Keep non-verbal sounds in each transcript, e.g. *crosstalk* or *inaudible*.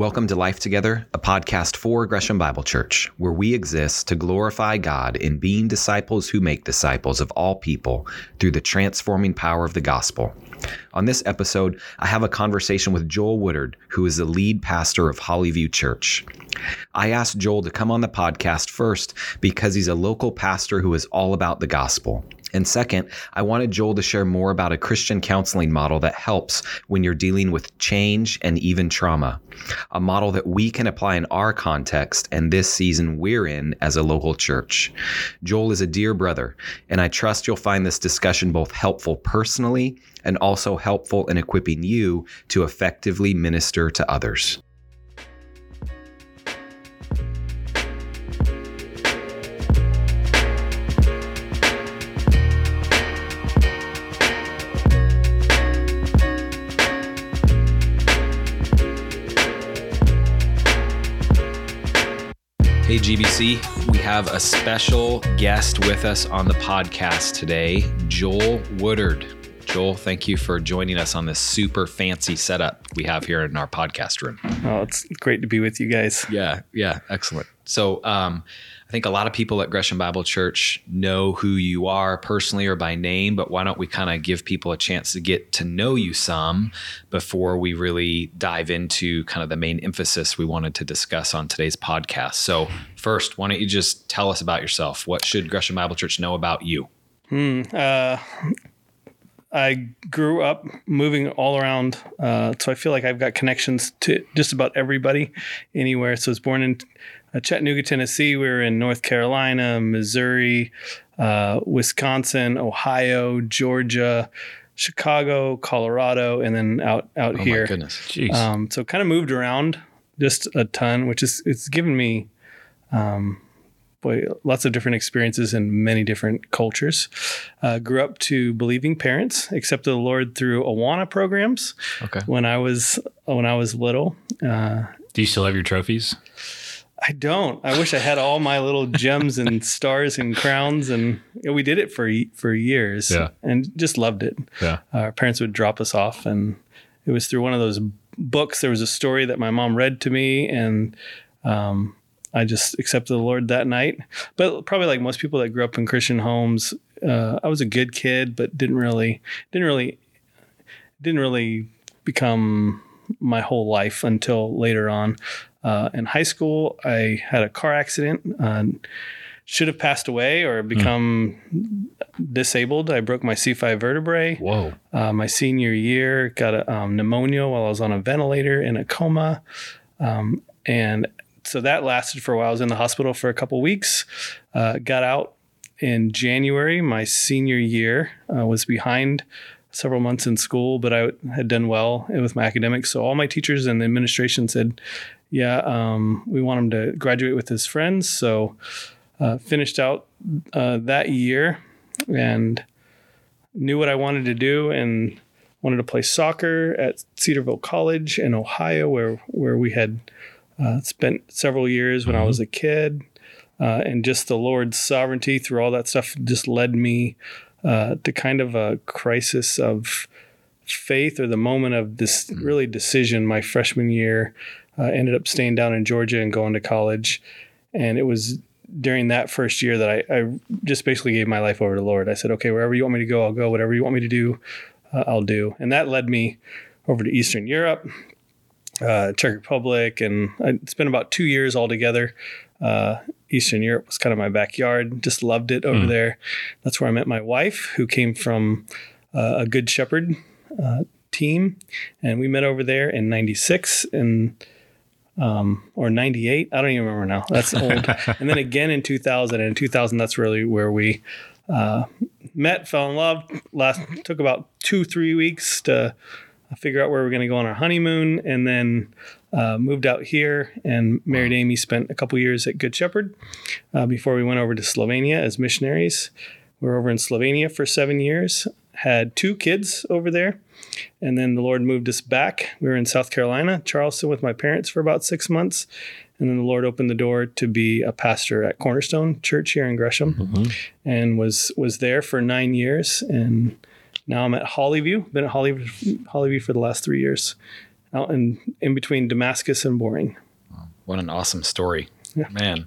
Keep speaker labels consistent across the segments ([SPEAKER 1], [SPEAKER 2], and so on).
[SPEAKER 1] Welcome to Life Together, a podcast for Gresham Bible Church, where we exist to glorify God in being disciples who make disciples of all people through the transforming power of the gospel. On this episode, I have a conversation with Joel Woodard, who is the lead pastor of Hollyview Church. I asked Joel to come on the podcast first because he's a local pastor who is all about the gospel. And second, I wanted Joel to share more about a Christian counseling model that helps when you're dealing with change and even trauma. A model that we can apply in our context and this season we're in as a local church. Joel is a dear brother, and I trust you'll find this discussion both helpful personally and also helpful in equipping you to effectively minister to others. GBC, we have a special guest with us on the podcast today, Joel Woodard. Joel, thank you for joining us on this super fancy setup we have here in our podcast room.
[SPEAKER 2] Oh, it's great to be with you guys.
[SPEAKER 1] Yeah, yeah, excellent. So, um, I think a lot of people at Gresham Bible Church know who you are personally or by name, but why don't we kind of give people a chance to get to know you some before we really dive into kind of the main emphasis we wanted to discuss on today's podcast? So, first, why don't you just tell us about yourself? What should Gresham Bible Church know about you?
[SPEAKER 2] Hmm. Uh, I grew up moving all around, uh, so I feel like I've got connections to just about everybody anywhere. So I was born in uh, Chattanooga, Tennessee. We were in North Carolina, Missouri, uh, Wisconsin, Ohio, Georgia, Chicago, Colorado, and then out out
[SPEAKER 1] Oh
[SPEAKER 2] here.
[SPEAKER 1] my goodness.
[SPEAKER 3] Jeez.
[SPEAKER 2] Um, so kind of moved around just a ton, which is it's given me, um, boy, lots of different experiences in many different cultures. Uh, grew up to believing parents, accepted the Lord through Awana programs
[SPEAKER 1] Okay.
[SPEAKER 2] when I was when I was little. Uh,
[SPEAKER 3] Do you still have your trophies?
[SPEAKER 2] I don't. I wish I had all my little gems and *laughs* stars and crowns, and we did it for for years,
[SPEAKER 3] Yeah.
[SPEAKER 2] and just loved it.
[SPEAKER 3] Yeah.
[SPEAKER 2] Our parents would drop us off, and it was through one of those books. There was a story that my mom read to me, and um, I just accepted the Lord that night. But probably like most people that grew up in Christian homes, uh, I was a good kid, but didn't really didn't really didn't really become my whole life until later on. Uh, in high school, I had a car accident. Uh, should have passed away or become disabled. I broke my C5 vertebrae.
[SPEAKER 3] Whoa.
[SPEAKER 2] Uh, my senior year, got a um, pneumonia while I was on a ventilator in a coma. Um, and so that lasted for a while. I was in the hospital for a couple weeks. Uh, got out in January. My senior year uh, was behind several months in school, but I had done well with my academics. So all my teachers and the administration said, "Yeah, um, we want him to graduate with his friends." So uh, finished out uh, that year and knew what I wanted to do and wanted to play soccer at Cedarville College in Ohio, where where we had uh, spent several years when I was a kid. Uh, and just the Lord's sovereignty through all that stuff just led me uh, to kind of a crisis of faith or the moment of this really decision my freshman year. Uh, ended up staying down in Georgia and going to college. And it was during that first year that I, I just basically gave my life over to the Lord. I said, okay, wherever you want me to go, I'll go. Whatever you want me to do, uh, I'll do. And that led me over to Eastern Europe, uh, Czech Republic, and I spent about two years altogether. Uh, Eastern Europe was kind of my backyard. Just loved it over there. That's where I met my wife, who came from uh, a Good Shepherd uh, team, and we met over there in '96 and um, or '98. I don't even remember now. That's *laughs* old. and then again in 2000. And in 2000, that's really where we uh, met, fell in love. Last took about two, three weeks to figure out where we're going to go on our honeymoon, and then uh, moved out here and married Amy. Spent a couple years at Good Shepherd uh, before we went over to Slovenia as missionaries. We were over in Slovenia for seven years. Had two kids over there, and then the Lord moved us back. We were in South Carolina, Charleston, with my parents for about six months. And then the Lord opened the door to be a pastor at Cornerstone Church here in Gresham, mm-hmm. and was was there for nine years. And now I'm at Hollyview. Been at Hollyview, Hollyview for the last three years, out in in between Damascus and Boring.
[SPEAKER 1] What an awesome story,
[SPEAKER 2] Yeah.
[SPEAKER 1] man.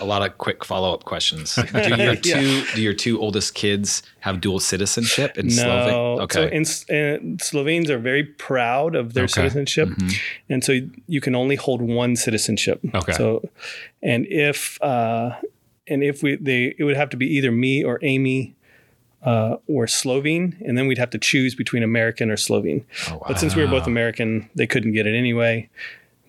[SPEAKER 1] A lot of quick follow up questions. *laughs* Do your two do your two oldest kids have dual citizenship in
[SPEAKER 2] No,
[SPEAKER 1] Slovenia? Okay.
[SPEAKER 2] so in, uh, Slovenes are very proud of their
[SPEAKER 3] Okay.
[SPEAKER 2] citizenship, and so you can only hold one citizenship.
[SPEAKER 3] Okay.
[SPEAKER 2] So, and if uh, and if we they it would have to be either me or Amy. Uh, or Slovene, and then we'd have to choose between American or Slovene.
[SPEAKER 1] Oh, wow.
[SPEAKER 2] But since we were both American, they couldn't get it anyway.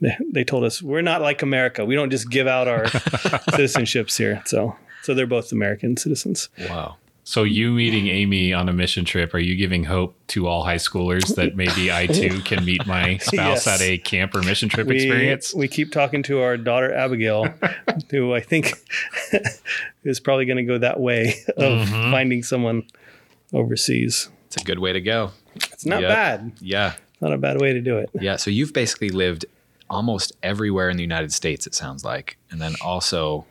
[SPEAKER 2] *laughs* They, told us we're not like America. We don't just give out our *laughs* citizenships here. So, so they're both American citizens.
[SPEAKER 1] wow.
[SPEAKER 3] So you meeting Amy on a mission trip, are you giving hope to all high schoolers that maybe I too *laughs* can meet my spouse
[SPEAKER 2] Yes.
[SPEAKER 3] at a camp or mission trip
[SPEAKER 2] we,
[SPEAKER 3] experience?
[SPEAKER 2] we keep talking to our daughter Abigail, who I think is probably going to go that way of
[SPEAKER 3] Mm-hmm.
[SPEAKER 2] finding someone overseas.
[SPEAKER 1] It's a good way to go.
[SPEAKER 2] It's not
[SPEAKER 1] Yep.
[SPEAKER 2] bad.
[SPEAKER 1] Yeah.
[SPEAKER 2] Not a bad way to do it.
[SPEAKER 1] Yeah. So you've basically lived almost everywhere in the United States, it sounds like, and then also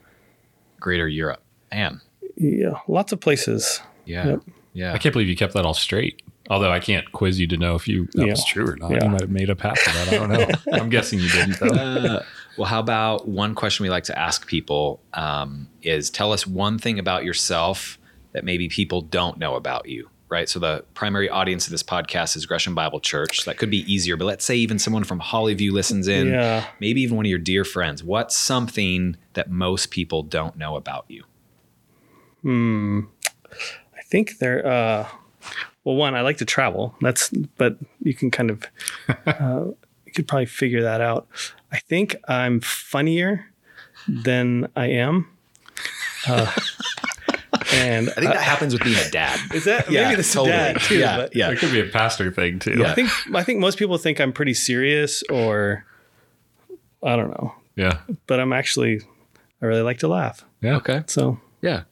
[SPEAKER 1] greater Europe. Man.
[SPEAKER 2] Yeah, lots of places.
[SPEAKER 1] Yeah.
[SPEAKER 2] Yep.
[SPEAKER 1] Yeah.
[SPEAKER 3] I can't believe you kept that all straight. Although I can't quiz you to know if you that was true or not.
[SPEAKER 2] Yeah.
[SPEAKER 3] You might have made up half of that. I don't know. *laughs* I'm guessing you didn't though.
[SPEAKER 1] Uh, well, how about one question we like to ask people um, is tell us one thing about yourself that maybe people don't know about you, right? So the primary audience of this podcast is Gresham Bible Church. So that could be easier, but let's say even someone from Hollyview listens in,
[SPEAKER 2] Yeah.
[SPEAKER 1] maybe even one of your dear friends. What's something that most people don't know about you? Hmm.
[SPEAKER 2] I think they're uh well one, I like to travel. That's but you can kind of *laughs* uh, you could probably figure that out. I think I'm funnier than I am. Uh, *laughs* and
[SPEAKER 1] I think that uh, happens with being a dad. *laughs*
[SPEAKER 2] is that
[SPEAKER 1] Yeah,
[SPEAKER 2] maybe this
[SPEAKER 1] totally.
[SPEAKER 2] is dad too?
[SPEAKER 1] Yeah,
[SPEAKER 2] but
[SPEAKER 1] yeah.
[SPEAKER 3] It could be a pastor thing too.
[SPEAKER 1] Yeah.
[SPEAKER 2] I think I think most people think I'm pretty serious or I don't know,
[SPEAKER 3] Yeah.
[SPEAKER 2] but I'm actually I really like to laugh.
[SPEAKER 3] Yeah.
[SPEAKER 1] Okay.
[SPEAKER 2] So
[SPEAKER 1] Yeah.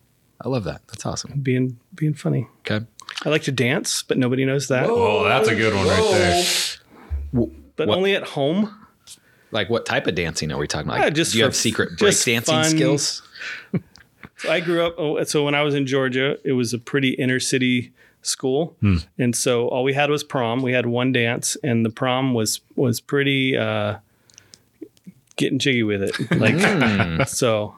[SPEAKER 1] I love that. That's awesome.
[SPEAKER 2] being being funny.
[SPEAKER 1] Okay.
[SPEAKER 2] I like to dance, but nobody knows that.
[SPEAKER 3] Oh, that's a good one right there.
[SPEAKER 2] But
[SPEAKER 1] What-
[SPEAKER 2] only at home.
[SPEAKER 1] Like what type of dancing are we talking about?
[SPEAKER 2] Yeah, just
[SPEAKER 1] do you
[SPEAKER 2] for-
[SPEAKER 1] have secret
[SPEAKER 2] just
[SPEAKER 1] breakdancing
[SPEAKER 2] fun.
[SPEAKER 1] skills? *laughs*
[SPEAKER 2] So I grew up. oh, So when I was in Georgia, it was a pretty inner city school, and so all we had was prom. We had one dance, and the prom was was pretty uh, getting jiggy with it. Like so,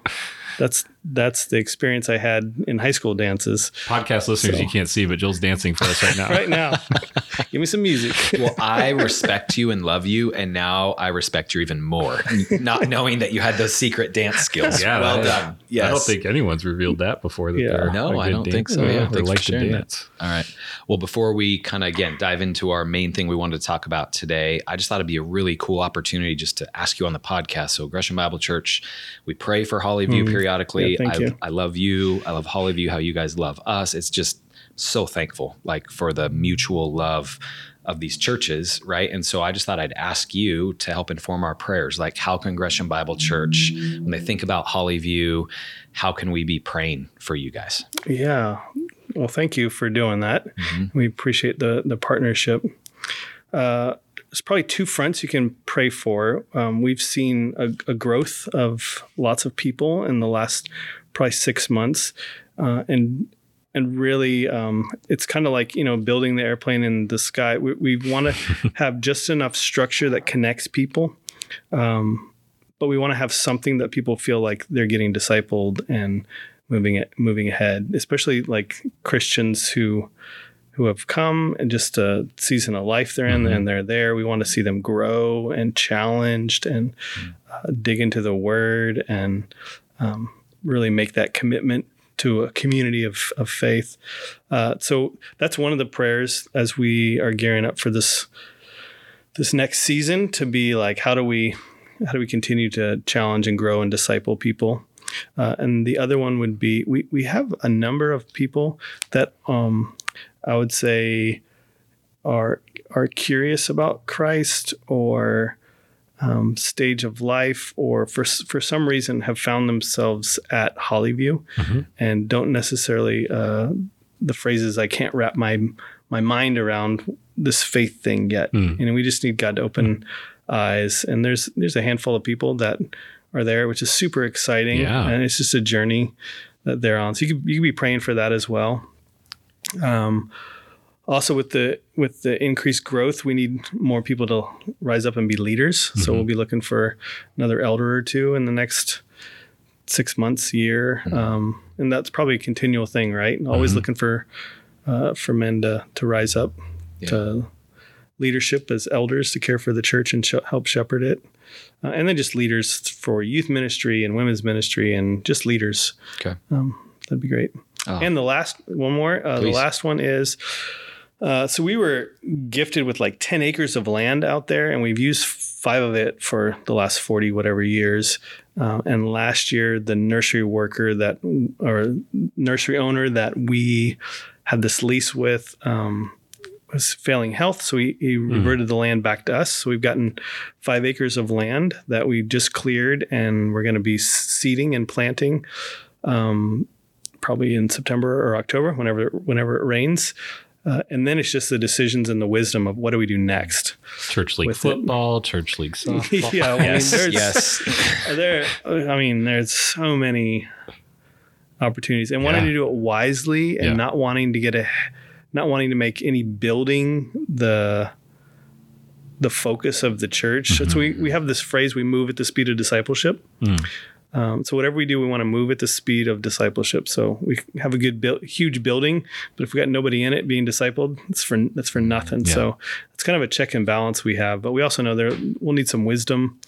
[SPEAKER 2] that's that's the experience I had in high school dances.
[SPEAKER 3] Podcast listeners,
[SPEAKER 2] So-
[SPEAKER 3] you can't see, but Joel's dancing for us right now. *laughs*
[SPEAKER 2] Right now, *laughs* give me some music.
[SPEAKER 1] well, I respect you and love you, and now I respect you even more, not knowing that you had those secret dance *laughs* skills.
[SPEAKER 3] Yeah,
[SPEAKER 1] well
[SPEAKER 3] that-
[SPEAKER 1] done. Yes.
[SPEAKER 3] I don't think anyone's revealed that before. That
[SPEAKER 2] Yeah.
[SPEAKER 3] they're
[SPEAKER 1] No, I don't think so. Yeah,
[SPEAKER 3] or
[SPEAKER 1] thanks
[SPEAKER 3] like
[SPEAKER 1] for
[SPEAKER 3] to
[SPEAKER 1] sharing that.
[SPEAKER 3] dance.
[SPEAKER 1] All right. Well, before we kind of again dive into our main thing we wanted to talk about today, I just thought it'd be a really cool opportunity just to ask you on the podcast. So, Gresham Bible Church, we pray for Hollyview mm-hmm.
[SPEAKER 2] periodically. Yeah,
[SPEAKER 1] I,
[SPEAKER 2] you.
[SPEAKER 1] I love you. I love Hollyview. How you guys love us. It's just so thankful, like for the mutual love of these churches, right? And so I just thought I'd ask you to help inform our prayers. Like, how Gresham Bible Church, when they think about Hollyview, how can we be praying for you guys?
[SPEAKER 2] Yeah. Well, thank you for doing that. We appreciate the the partnership. Uh, there's probably two fronts you can pray for. Um, we've seen a, a growth of lots of people in the last probably six months, uh, and and really, um, it's kind of like you know building the airplane in the sky. We, we want to *laughs* have just enough structure that connects people, um, but we want to have something that people feel like they're getting discipled and moving it moving ahead. Especially like Christians who who have come and just a season of life they're in and they're there. We want to see them grow and challenged and uh, dig into the Word and um, really make that commitment to a community of, of faith. Uh, so that's one of the prayers as we are gearing up for this this next season to be like how do we how do we continue to challenge and grow and disciple people uh, and the other one would be we, we have a number of people that um, i would say are are curious about christ or um, stage of life or for for some reason have found themselves at Hollyview and don't necessarily uh, the phrases I can't wrap my my mind around this faith thing yet. And we just need God to open eyes. And there's there's a handful of people that are there, which is super exciting.
[SPEAKER 3] Yeah.
[SPEAKER 2] And it's just a journey that they're on. So you could you could be praying for that as well. Um, also with the with the increased growth, we need more people to rise up and be leaders. So we'll be looking for another elder or two in the next six months, year, um, and that's probably a continual thing, right? Always looking for uh, for men to to rise up to leadership as elders to care for the church and sh- help shepherd it. Uh, and then just leaders for youth ministry and women's ministry and just leaders.
[SPEAKER 1] Okay.
[SPEAKER 2] Um, that'd be great.
[SPEAKER 1] Oh.
[SPEAKER 2] And the last one more. Uh, the last one is uh, so we were gifted with like 10 acres of land out there, and we've used five of it for the last 40 whatever years. Uh, and last year, the nursery worker that, or nursery owner that we had this lease with, um, was failing health, so he, he reverted the land back to us. So we've gotten five acres of land that we just cleared, and we're going to be seeding and planting, um, probably in September or October, whenever whenever it rains. Uh, and then it's just the decisions and the wisdom of what do we do next.
[SPEAKER 3] Church league
[SPEAKER 2] With it.
[SPEAKER 3] football, church league softball. *laughs*
[SPEAKER 2] yeah, I
[SPEAKER 1] Yes,
[SPEAKER 2] mean, there's,
[SPEAKER 1] yes. *laughs*
[SPEAKER 2] there. I mean, there's so many opportunities, and wanting to do it wisely, and
[SPEAKER 3] Yeah.
[SPEAKER 2] not wanting to get a, not wanting to make any building the the focus of the church. So we we have this phrase: we move at the speed of discipleship.
[SPEAKER 3] Mm.
[SPEAKER 2] Um, so whatever we do, we want to move at the speed of discipleship. So we have a good, build, huge building, but if we got nobody in it being discipled, it's for that's for nothing.
[SPEAKER 3] Yeah.
[SPEAKER 2] So it's kind of a check and balance we have. But we also know there we'll need some wisdom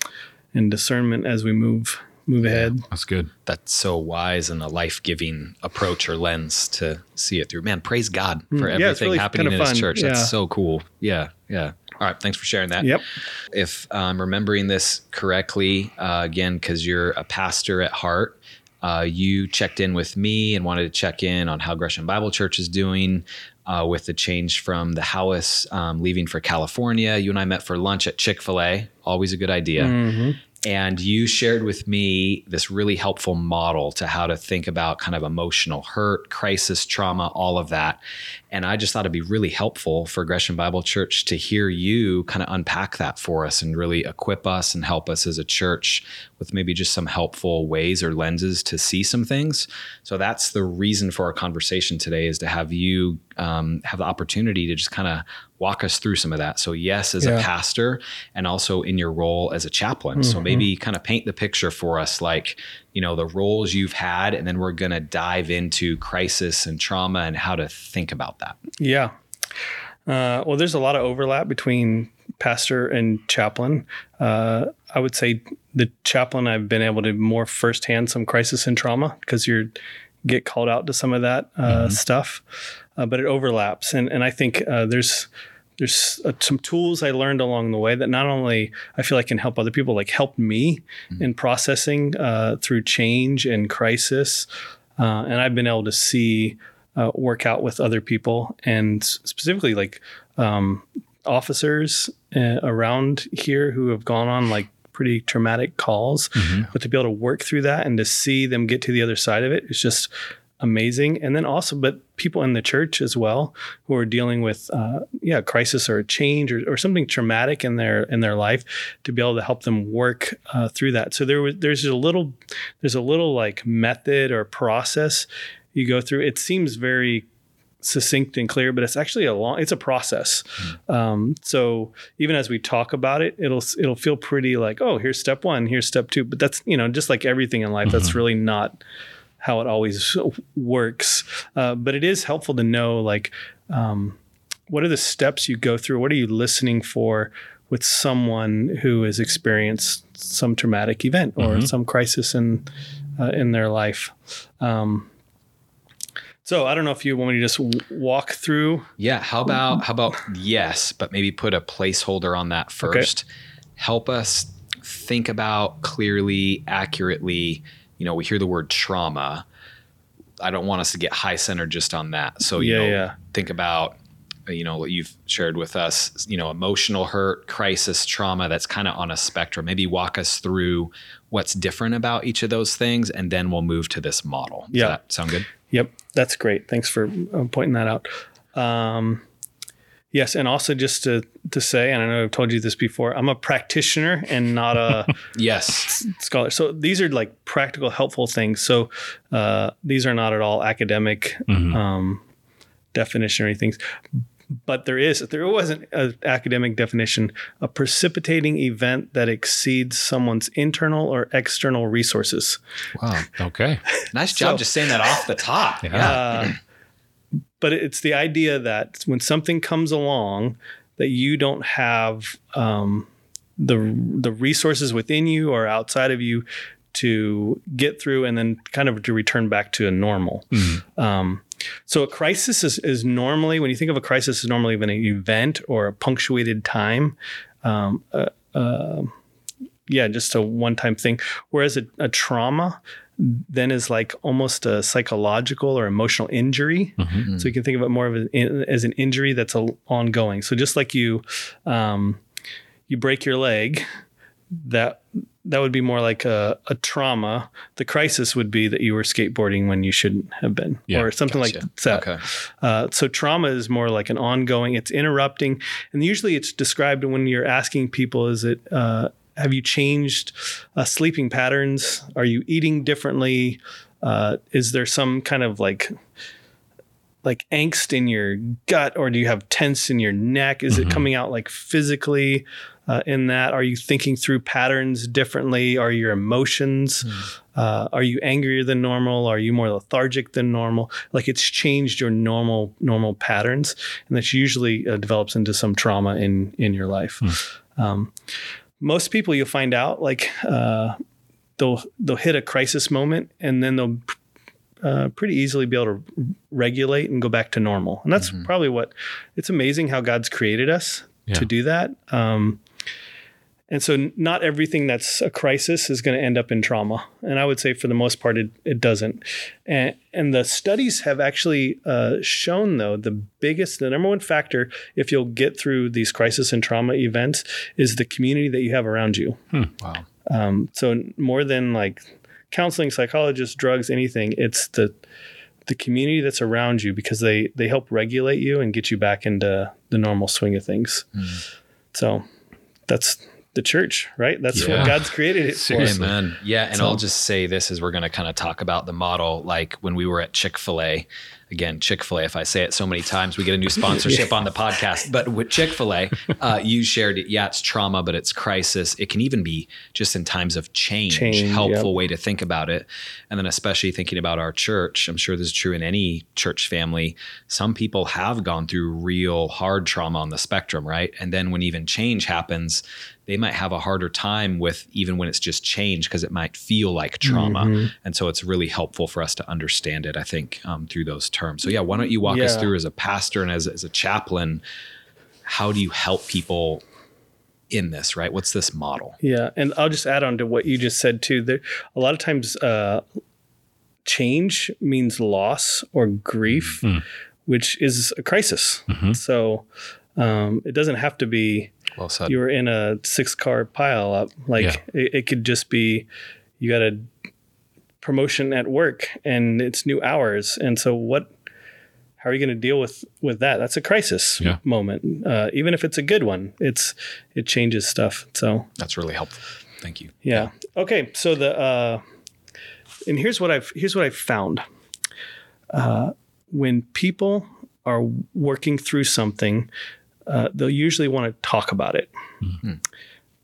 [SPEAKER 2] and discernment as we move move ahead.
[SPEAKER 3] That's good.
[SPEAKER 1] That's so wise and a life giving approach or lens to see it through. Man, praise God for
[SPEAKER 2] Mm, yeah,
[SPEAKER 1] everything
[SPEAKER 2] really
[SPEAKER 1] happening
[SPEAKER 2] kinda
[SPEAKER 1] in His church.
[SPEAKER 2] Yeah.
[SPEAKER 1] That's so cool. Yeah, yeah. All right, thanks for sharing that.
[SPEAKER 2] Yep.
[SPEAKER 1] If I'm remembering this correctly, uh, again, because you're a pastor at heart, uh, you checked in with me and wanted to check in on how Gresham Bible Church is doing uh, with the change from the House um, leaving for California. You and I met for lunch at Chick fil A, always a good idea.
[SPEAKER 2] Mhm.
[SPEAKER 1] And you shared with me this really helpful model to how to think about kind of emotional hurt, crisis, trauma, all of that. And I just thought it'd be really helpful for Gresham Bible Church to hear you kind of unpack that for us and really equip us and help us as a church with maybe just some helpful ways or lenses to see some things. So that's the reason for our conversation today is to have you um, have the opportunity to just kind of walk us through some of that. So yes, as a pastor and also in your role as a chaplain. So
[SPEAKER 2] Mhm.
[SPEAKER 1] maybe kind of paint the picture for us like, you know, the roles you've had, and then we're going to dive into crisis and trauma and how to think about that.
[SPEAKER 2] Yeah. Uh, well, there's a lot of overlap between pastor and chaplain. Uh, I would say the chaplain I've been able to more firsthand some crisis and trauma because you get called out to some of that uh, stuff, uh, but it overlaps, and and I think uh, there's there's uh, some tools I learned along the way that not only I feel like can help other people, like helped me in processing uh, through change and crisis, uh, and I've been able to see uh, work out with other people and specifically like um, officers uh, around here who have gone on like pretty traumatic calls, but to be able to work through that and to see them get to the other side of it is just amazing. And then also, but people in the church as well who are dealing with, uh, yeah, crisis or a change or, or something traumatic in their in their life, to be able to help them work uh, through that. So there was there's a little there's a little like method or process you go through. It seems very succinct and clear, but it's actually a long. It's a process. Um, so even as we talk about it, it'll it'll feel pretty like, oh, here's step one, here's step two. But that's you know just like everything in life, that's really not how it always works. Uh, but it is helpful to know like um, what are the steps you go through. What are you listening for? With someone who has experienced some traumatic event or some crisis in uh, in their life, um, so I don't know if you want me to just walk through.
[SPEAKER 1] Yeah. How about how about yes, but maybe put a placeholder on that first. Help us think about clearly, accurately. You know, we hear the word trauma. I don't want us to get high centered just on that. So you
[SPEAKER 2] Yeah,
[SPEAKER 1] know,
[SPEAKER 2] yeah.
[SPEAKER 1] think about you know what you've shared with us. You know, emotional hurt, crisis, trauma. That's kind of on a spectrum. Maybe walk us through what's different about each of those things, and then we'll move to this model. Does
[SPEAKER 2] Yeah.
[SPEAKER 1] that sound good?
[SPEAKER 2] Yep, that's great. Thanks for uh, pointing that out. Um, yes, and also just to to say, and I know I've told you this before, I'm a practitioner and not a *laughs*
[SPEAKER 1] Yes.
[SPEAKER 2] scholar. So these are like practical, helpful things. So uh, these are not at all academic
[SPEAKER 3] Mhm.
[SPEAKER 2] um, definition or anything. but there is there wasn't an academic definition a precipitating event that exceeds someone's internal or external resources
[SPEAKER 1] Wow.
[SPEAKER 3] Okay.
[SPEAKER 1] Nice *laughs* job
[SPEAKER 2] So-
[SPEAKER 1] just saying that off the top. *laughs*
[SPEAKER 3] Yeah.
[SPEAKER 2] uh, but it's the idea that when something comes along that you don't have um, the the resources within you or outside of you to get through and then kind of to return back to a normal. Um, so a crisis is, is normally when you think of a crisis is normally of an event or a punctuated time. Um, uh, uh, yeah, just a one time thing. Whereas a, a trauma then is like almost a psychological or emotional injury. So you can think of it more of an, as an injury that's a, ongoing. So just like you, um, you break your leg, that that would be more like a, a trauma. The crisis would be that you were skateboarding when you shouldn't have been,
[SPEAKER 3] Yeah,
[SPEAKER 2] or something
[SPEAKER 1] Gotcha.
[SPEAKER 2] like that.
[SPEAKER 1] Okay.
[SPEAKER 2] Uh, so trauma is more like an ongoing. It's interrupting, and usually it's described when you're asking people: Is it uh, have you changed uh, sleeping patterns? Are you eating differently? Uh, is there some kind of like like angst in your gut, or do you have tense in your neck? Is it coming out like physically? Uh, in that, are you thinking through patterns differently? Are your emotions? Uh, are you angrier than normal? Are you more lethargic than normal? Like it's changed your normal normal patterns, and that usually uh, develops into some trauma in in your life. Um, most people, you'll find out like uh, they'll they'll hit a crisis moment, and then they'll uh, pretty easily be able to regulate and go back to normal. And that's probably what it's amazing how God's created us
[SPEAKER 3] Yeah.
[SPEAKER 2] to do that. Um, and so, not everything that's a crisis is going to end up in trauma. And I would say, for the most part, it, it doesn't. And, and the studies have actually uh, shown, though, the biggest, the number one factor, if you'll get through these crisis and trauma events, is the community that you have around you.
[SPEAKER 1] Wow.
[SPEAKER 2] Um, so more than like counseling, psychologists, drugs, anything, it's the the community that's around you because they they help regulate you and get you back into the normal swing of things. So that's the church, right? That's
[SPEAKER 3] Yeah.
[SPEAKER 2] what God's created it for.
[SPEAKER 1] Amen. Yeah, and
[SPEAKER 2] So-
[SPEAKER 1] I'll just say this as we're going to kind of talk about the model. Like when we were at Chick Fil A, again, Chick Fil A. If I say it so many times, we get a new *laughs* sponsorship on the podcast. But with Chick Fil A, uh, you shared it. Yeah, it's trauma, but it's crisis. It can even be just in times of change.
[SPEAKER 2] Change,
[SPEAKER 1] helpful
[SPEAKER 2] yep.
[SPEAKER 1] way to think about it. And then especially thinking about our church. I'm sure this is true in any church family. Some people have gone through real hard trauma on the spectrum, right? And then when even change happens, they might have a harder time with even when it's just change because it might feel like trauma. And so it's really helpful for us to understand it, I think, um, through those terms. So, yeah, why don't you walk us through as a pastor and as, as a chaplain? How do you help people in this, right? What's this model?
[SPEAKER 2] Yeah, and I'll just add on to what you just said too. There, a lot of times, uh, change means loss or grief, which is a crisis. So um, it doesn't have to be
[SPEAKER 1] Well said.
[SPEAKER 2] you were in a six car pile up. Like
[SPEAKER 3] Yeah.
[SPEAKER 2] it, it could just be you got a promotion at work and it's new hours, and so what? How are you going to deal with with that? That's a crisis
[SPEAKER 3] Yeah.
[SPEAKER 2] moment. Uh, even if it's a good one, it's it changes stuff. So
[SPEAKER 1] That's really helpful. Thank you.
[SPEAKER 2] yeah. Okay. So the uh, and here's what I've here's what I've found. Uh, when people are working through something, uh, they'll usually want to talk about it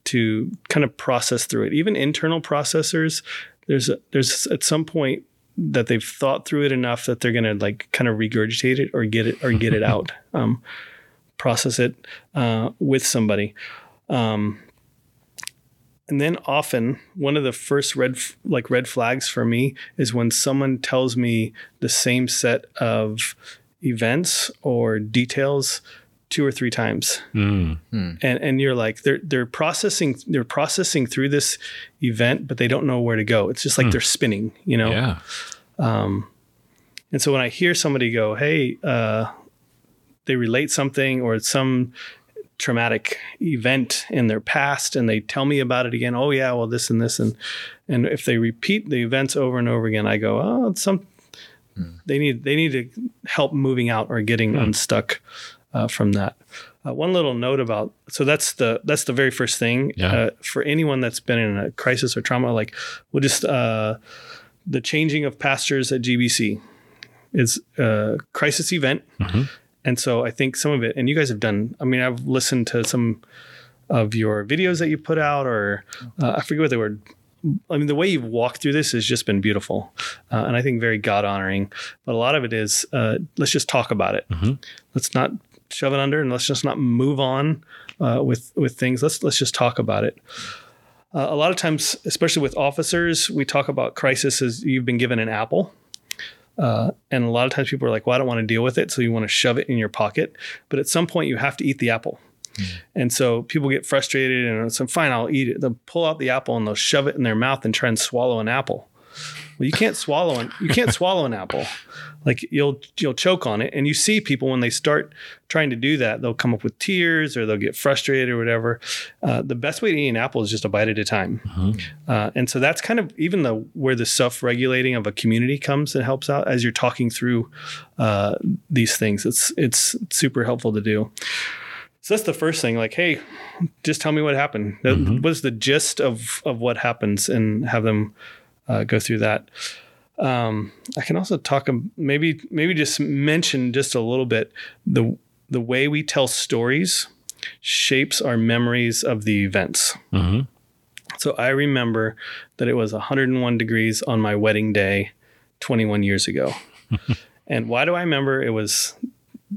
[SPEAKER 2] to kind of process through it. Even internal processors, there's a, there's at some point that they've thought through it enough that they're gonna like kind of regurgitate it or get it or get it *laughs* out, um, process it uh, with somebody. Um, and then often one of the first red like red flags for me is when someone tells me the same set of events or details two or three times.
[SPEAKER 3] Mm. Hmm.
[SPEAKER 2] and and you're like they're they're processing they're processing through this event but they don't know where to go. It's just like hmm. they're spinning you know?
[SPEAKER 3] Yeah.
[SPEAKER 2] Um, and so when I hear somebody go, hey, uh, they relate something or it's some traumatic event in their past and they tell me about it again, oh yeah, well this and this and and if they repeat the events over and over again, I go, oh, it's some hmm. they need they need to help moving out or getting unstuck uh, from that. Uh, one little note about so that's the that's the very first thing
[SPEAKER 3] Yeah.
[SPEAKER 2] uh, for anyone that's been in a crisis or trauma. Like we'll just uh, the changing of pastors at GBC is a crisis event, and and so I think some of it, and you guys have done. I mean, I've listened to some of your videos that you put out, or uh, I forget what they were. I mean, the way you've walked through this has just been beautiful, uh, and I think very God honoring. But a lot of it is uh, let's just talk about it. Let's not shove it under, and let's just not move on uh, with with things. Let's let's just talk about it. Uh, a lot of times, especially with officers, we talk about crisis as you've been given an apple. Uh, and a lot of times people are like, well, I don't want to deal with it. So you want to shove it in your pocket. But at some point, you have to eat the apple. And so people get frustrated and so fine, I'll eat it. They'll pull out the apple and they'll shove it in their mouth and try and swallow an apple. Well, you can't swallow an you can't swallow an apple. Like you'll you'll choke on it. And you see people when they start trying to do that, they'll come up with tears or they'll get frustrated or whatever. Uh, the best way to eat an apple is just a bite at a time. Uh, and so that's kind of even the where the self regulating of a community comes and helps out as you're talking through uh, these things. It's it's super helpful to do. So that's the first thing. Like, hey, just tell me what happened. That- What's the gist of of what happens, and have them uh, go through that. Um, I can also talk um, maybe maybe just mention just a little bit the the way we tell stories shapes our memories of the events.
[SPEAKER 3] hmm
[SPEAKER 2] So I remember that it was 101 degrees on my wedding day 21 years ago. *laughs* and why do I remember it was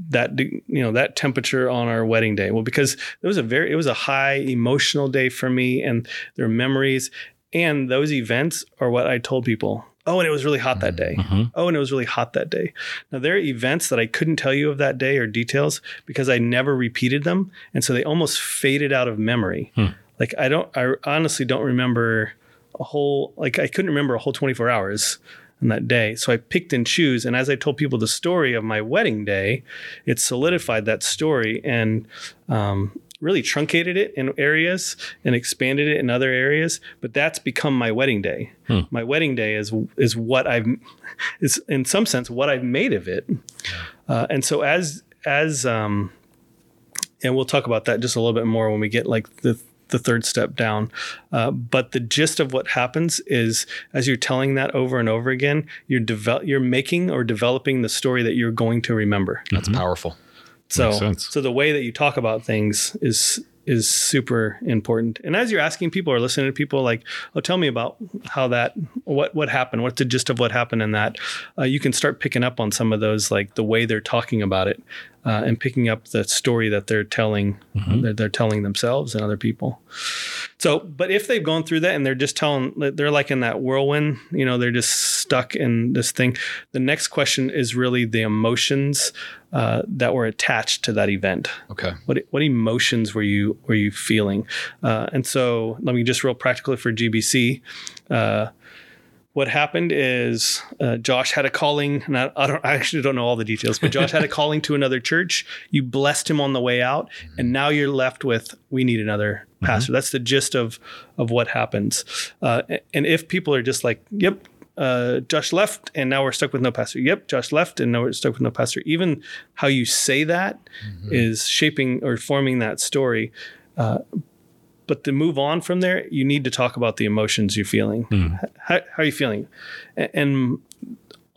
[SPEAKER 2] that you know that temperature on our wedding day? Well, because it was a very it was a high emotional day for me and there are memories and those events are what I told people. Oh, and it was really hot that day. Mm-hmm. Mm-hmm. Oh, and it was really hot that day. Now, there are events that I couldn't tell you of that day or details because I never repeated them. And so they almost faded out of memory. Hmm. Like, I don't, I honestly don't remember a whole, like, I couldn't remember a whole 24 hours on that day. So I picked and choose. And as I told people the story of my wedding day, it solidified that story and, um, really truncated it in areas and expanded it in other areas but that's become my wedding day my wedding day is is what i've is in some sense what i've made of it uh, and so as as um and we'll talk about that just a little bit more when we get like the the third step down. Uh, but the gist of what happens is, as you're telling that over and over again, you're develop, you're making or developing the story that you're going to remember.
[SPEAKER 1] That's powerful.
[SPEAKER 2] So, so the way that you talk about things is is super important. And as you're asking people or listening to people, like, oh, tell me about how that, what what happened, what's the gist of what happened in that, uh, you can start picking up on some of those, like the way they're talking about it, uh, and picking up the story that they're telling, that they're telling themselves and other people. So, but if they've gone through that and they're just telling, they're like in that whirlwind, you know, they're just stuck in this thing. The next question is really the emotions uh, that were attached to that event.
[SPEAKER 1] Okay.
[SPEAKER 2] What what emotions were you were you feeling? Uh, and so, let me just real practically for GBC. Uh, what happened is uh, Josh had a calling, and I, I don't I actually don't know all the details, but Josh had a *laughs* calling to another church. You blessed him on the way out, and now you're left with we need another pastor. That's the gist of of what happens. Uh, and if people are just like, "Yep, uh, Josh left, and now we're stuck with no pastor." Yep, Josh left, and now we're stuck with no pastor. Even how you say that is shaping or forming that story. Uh, but to move on from there, you need to talk about the emotions you're feeling. Hmm. How, how are you feeling? A- And,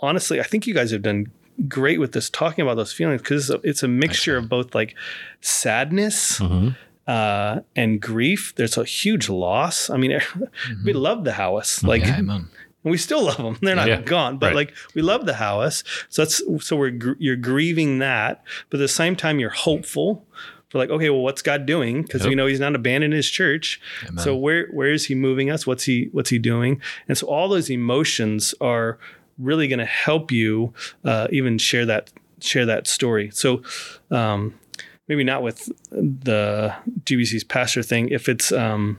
[SPEAKER 2] honestly, I think you guys have done great with this, talking about those feelings because it's, a- it's a mixture of both like sadness mm-hmm. uh, and grief. There's a huge loss. I mean, *laughs* we mm-hmm. love the house, mm-hmm. like.
[SPEAKER 1] yeah, man.
[SPEAKER 2] And we still love them. They're not
[SPEAKER 3] Yeah,
[SPEAKER 2] gone, but
[SPEAKER 3] right.
[SPEAKER 2] like we love the house. So that's so we're gr- you're grieving that, but at the same time you're hopeful for like, okay, well, what's God doing? Because we know He's not abandoning His church. So where where is He moving us? What's He what's He doing? And so all those emotions are really going to help you uh, even share that share that story. So um, maybe not with the GBC's pastor thing. If it's um,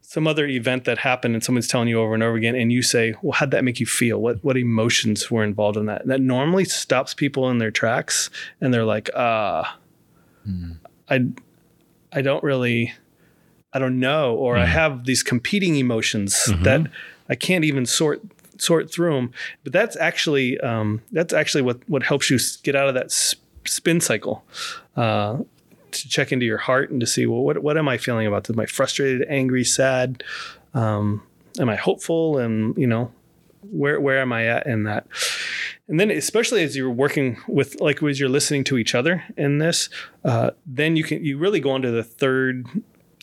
[SPEAKER 2] some other event that happened and someone's telling you over and over again and you say well how'd that make you feel what what emotions were involved in that that normally stops people in their tracks and they're like ah i i don't really i don't know or i have these competing emotions that i can't even sort sort through them but that's actually um, that's actually what what helps you get out of that spin cycle uh, to check into your heart and to see well what what am I feeling about this? Am I frustrated, angry, sad? Um, am I hopeful? And you know, where where am I at in that? And then especially as you're working with like as you're listening to each other in this uh, then you can you really go on to the third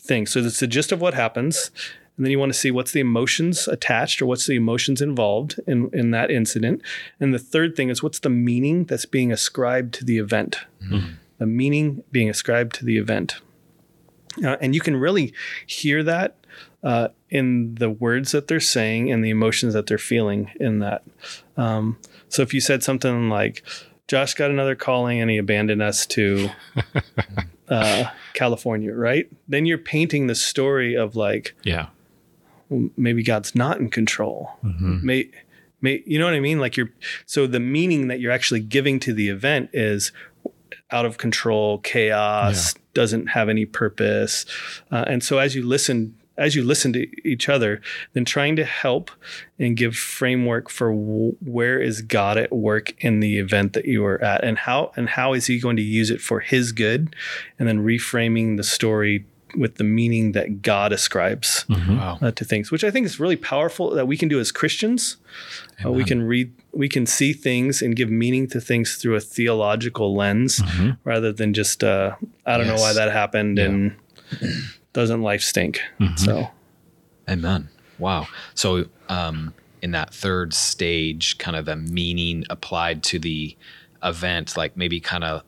[SPEAKER 2] thing. So it's the gist of what happens. And then you want to see what's the emotions attached or what's the emotions involved in, in that incident. And the third thing is what's the meaning that's being ascribed to the event. Mm-hmm. the meaning being ascribed to the event. Uh, and you can really hear that uh, in the words that they're saying and the emotions that they're feeling in that. Um, so if you said something like, Josh got another calling and he abandoned us to *laughs* uh, California, right? Then you're painting the story of like,
[SPEAKER 3] yeah,
[SPEAKER 2] well, maybe God's not in control. Mm-hmm. May, may, you know what I mean? Like you're, so the meaning that you're actually giving to the event is out of control, chaos, yeah. doesn't have any purpose. Uh, and so as you listen as you listen to each other, then trying to help and give framework for w- where is God at work in the event that you are at, and how and how is He going to use it for His good, and then reframing the story with the meaning that God ascribes mm-hmm. uh, to things, which I think is really powerful that we can do as Christians. Uh, we can read, we can see things and give meaning to things through a theological lens mm-hmm. rather than just, uh, I don't yes. know why that happened yeah. and *clears throat* doesn't life stink? Mm-hmm. So,
[SPEAKER 1] amen. Wow. So, um, in that third stage, kind of the meaning applied to the event, like maybe kind of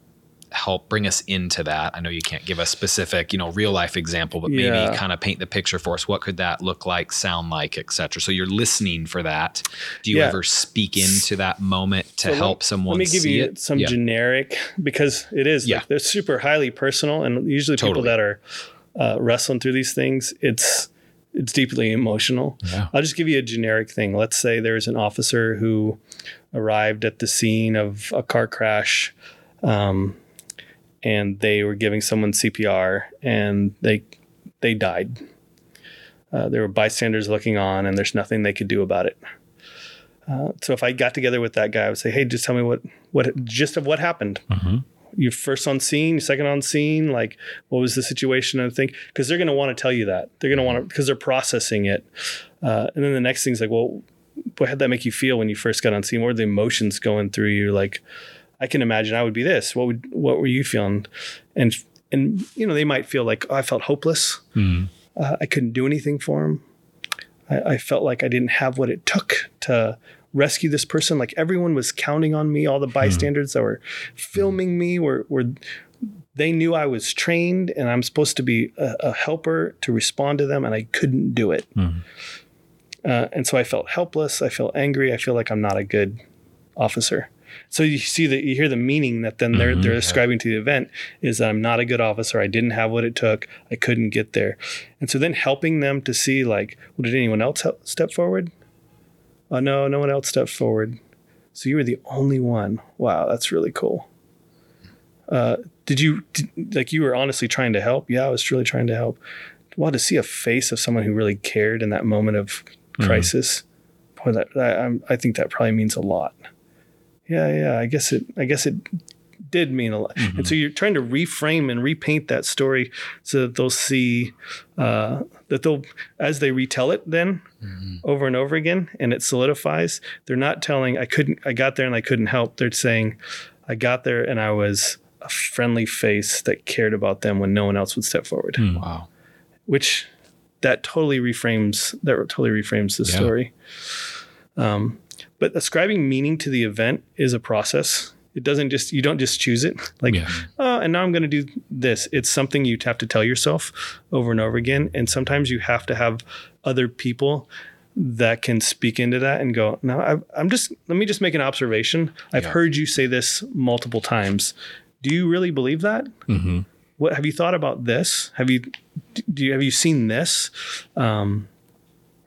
[SPEAKER 1] help bring us into that? I know you can't give a specific, you know, real life example, but yeah. maybe kind of paint the picture for us. What could that look like, sound like, etc. So you're listening for that. Do you yeah. ever speak into that moment to so help let, someone? Let me give you
[SPEAKER 2] it? some yeah. generic *laughs* because it is. Yeah, like, they're super highly personal, and usually totally. people that are uh, wrestling through these things, it's it's deeply emotional. Yeah. I'll just give you a generic thing. Let's say there's an officer who arrived at the scene of a car crash, um, and they were giving someone CPR, and they they died. Uh, there were bystanders looking on, and there's nothing they could do about it. Uh, so if I got together with that guy, I would say, "Hey, just tell me what what gist of what happened. Mm-hmm you first on scene, second on scene, like what was the situation and think because they're going to want to tell you that they're going to want to because they're processing it, uh, and then the next thing is like, well, what had that make you feel when you first got on scene? What were the emotions going through you? Like, I can imagine I would be this. What would what were you feeling? And and you know they might feel like oh, I felt hopeless. Mm-hmm. Uh, I couldn't do anything for them. I, I felt like I didn't have what it took to rescue this person. Like everyone was counting on me. All the hmm. bystanders that were filming me were were they knew I was trained and I'm supposed to be a, a helper to respond to them, and I couldn't do it. Mm. Uh, and so I felt helpless. I felt angry. I feel like I'm not a good officer. So you see that you hear the meaning that then they're mm-hmm, they're ascribing yeah. to the event is that I'm not a good officer. I didn't have what it took. I couldn't get there. And so then helping them to see like, well, did anyone else help step forward? Oh, no, no one else stepped forward. So you were the only one. Wow, that's really cool. Uh, did you did, like you were honestly trying to help? Yeah, I was truly trying to help. Wow, to see a face of someone who really cared in that moment of mm-hmm. crisis, mm-hmm. boy, that, that I think that probably means a lot. Yeah, yeah. I guess it. I guess it did mean a lot. Mm-hmm. And so you're trying to reframe and repaint that story so that they'll see uh, that they'll, as they retell it then mm-hmm. over and over again and it solidifies, they're not telling, I couldn't, I got there and I couldn't help. They're saying, I got there and I was a friendly face that cared about them when no one else would step forward.
[SPEAKER 3] Mm. Wow.
[SPEAKER 2] Which that totally reframes, that totally reframes the yeah. story. Um, but ascribing meaning to the event is a process it doesn't just you don't just choose it. Like yeah. oh and now i'm going to do this. It's something you have to tell yourself over and over again. And sometimes you have to have other people that can speak into that and go no I, am just let me just make an observation. I've yeah. heard you say this multiple times. Do you really believe that? Mm-hmm. what have you thought about this? Have you do you have you seen this? Um,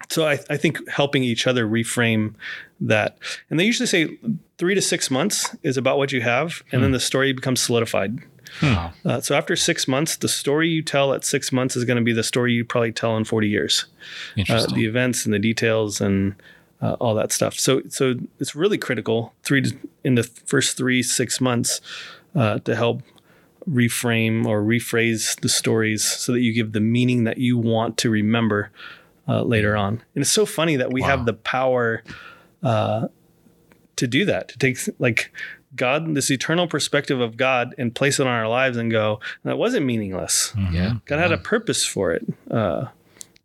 [SPEAKER 2] so I, I, think helping each other reframe that. And they usually say three to six months is about what you have and hmm. then the story becomes solidified. Hmm. uh, so after six months the story you tell at six months is going to be the story you probably tell in 40 years. Uh, the events and the details and uh, all that stuff. So so it's really critical three to, in the first three six months uh, to help reframe or rephrase the stories so that you give the meaning that you want to remember uh, later on. And it's so funny that we wow. have the power uh, to do that, to take like God, this eternal perspective of God, and place it on our lives and go, that wasn't meaningless.
[SPEAKER 4] Yeah.
[SPEAKER 2] God had a purpose for it. Uh,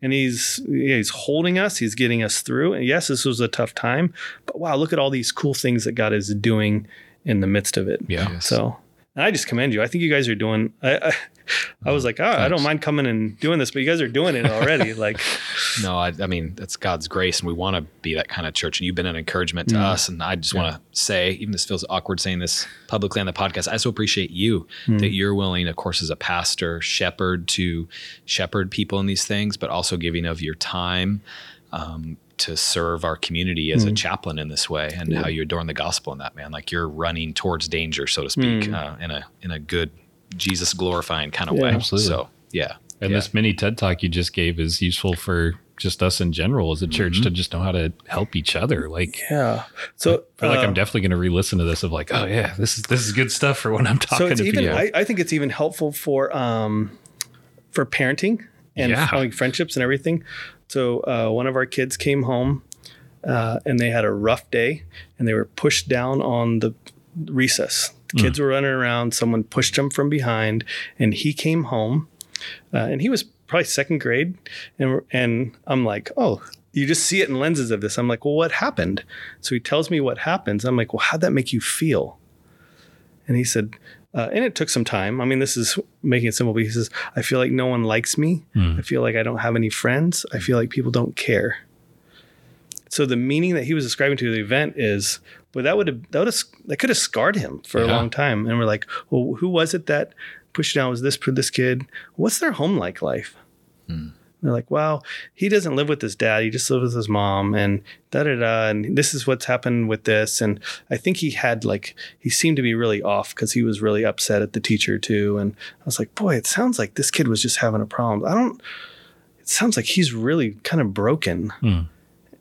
[SPEAKER 2] and he's yeah, he's holding us. He's getting us through. And yes, this was a tough time, but wow, look at all these cool things that God is doing in the midst of it.
[SPEAKER 3] Yeah.
[SPEAKER 4] Yes.
[SPEAKER 2] So, and I just commend you. I think you guys are doing. I I, *laughs* I was mm, like, oh, I don't mind coming and doing this, but you guys are doing it already. *laughs* like,
[SPEAKER 1] No, I, I mean that's God's grace, and we want to be that kind of church. And you've been an encouragement to mm. us. And I just want to say, even this feels awkward saying this publicly on the podcast. I so appreciate you mm. that you're willing, of course, as a pastor, shepherd, to shepherd people in these things, but also giving of your time. Um, to serve our community as a chaplain in this way, and how you adorn the gospel in that man, like you're running towards danger, so to speak, uh, in a in a good Jesus glorifying kind of
[SPEAKER 2] Yeah.
[SPEAKER 1] way.
[SPEAKER 3] Absolutely.
[SPEAKER 1] So yeah,
[SPEAKER 3] And
[SPEAKER 1] Yeah.
[SPEAKER 3] this mini TED talk you just gave is useful for just us in general as a church
[SPEAKER 1] Mm-hmm.
[SPEAKER 3] to just know how to help each other. Like,
[SPEAKER 2] yeah. So
[SPEAKER 3] I feel like
[SPEAKER 2] uh,
[SPEAKER 3] I'm definitely going to re-listen to this of like, oh yeah, this is this is good stuff for when I'm
[SPEAKER 2] so
[SPEAKER 3] talking
[SPEAKER 2] it's
[SPEAKER 3] to
[SPEAKER 2] even.
[SPEAKER 3] people.
[SPEAKER 2] I, I think it's even helpful for um for parenting and
[SPEAKER 3] Yeah.
[SPEAKER 2] like friendships and everything. So uh, one of our kids came home uh, and they had a rough day and they were pushed down on the recess. The kids were running around. Someone pushed him from behind, and he came home, uh, and he was probably second grade, and and I'm like, oh. You just see it in lenses of this. I'm like, well, what happened? So he tells me what happens. I'm like, well, how'd that make you feel? And he said, uh, and it took some time. I mean, this is making it simple, but he says, I feel like no one likes me. I feel like I don't have any friends. I feel like people don't care. So the meaning that he was ascribing to the event is, but that would have that would have that could have scarred him for a long time. And we're like, well, who was it that pushed down? Was this this kid? What's their home like life? They're like, well, he doesn't live with his dad. He just lives with his mom, and da da da. And this is what's happened with this. And I think he had like he seemed to be really off because he was really upset at the teacher too. And I was like, boy, it sounds like this kid was just having a problem. I don't. It sounds like he's really kind of broken
[SPEAKER 3] Hmm.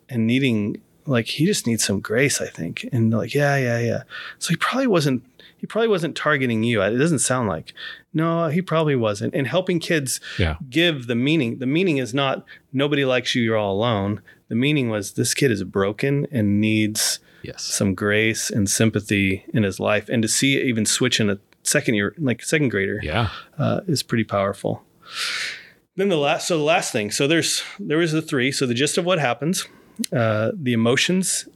[SPEAKER 2] and needing like he just needs some grace. I think. And like, yeah, yeah, yeah. So he probably wasn't. He probably wasn't targeting you. It doesn't sound like. No, he probably wasn't. And helping kids
[SPEAKER 3] yeah.
[SPEAKER 2] give the meaning. The meaning is not nobody likes you, you're all alone. The meaning was this kid is broken and needs
[SPEAKER 1] yes,
[SPEAKER 2] some grace and sympathy in his life. And to see it even switch in a second year, like second grader,
[SPEAKER 3] Yeah.
[SPEAKER 2] uh, is pretty powerful. Then the last, so the last thing, so there's there was the three. So the gist of what happens, uh, the emotions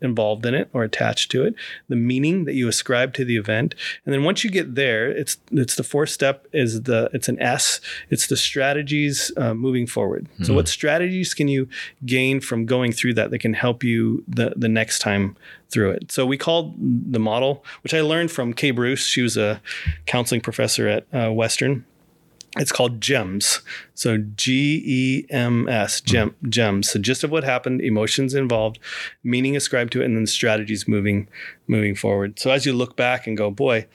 [SPEAKER 2] involved in it or attached to it, the meaning that you ascribe to the event, and then once you get there, it's it's the fourth step is the it's an S. It's the strategies uh, moving forward. So what strategies can you gain from going through that that can help you the the next time through it? So we called the model, which I learned from Kay Bruce. She was a counseling professor at uh, Western. It's called GEMS. So G E M S, gem, GEMS. So gist of what happened, emotions involved, meaning ascribed to it, and then strategies moving moving forward. So as you look back and go, boy,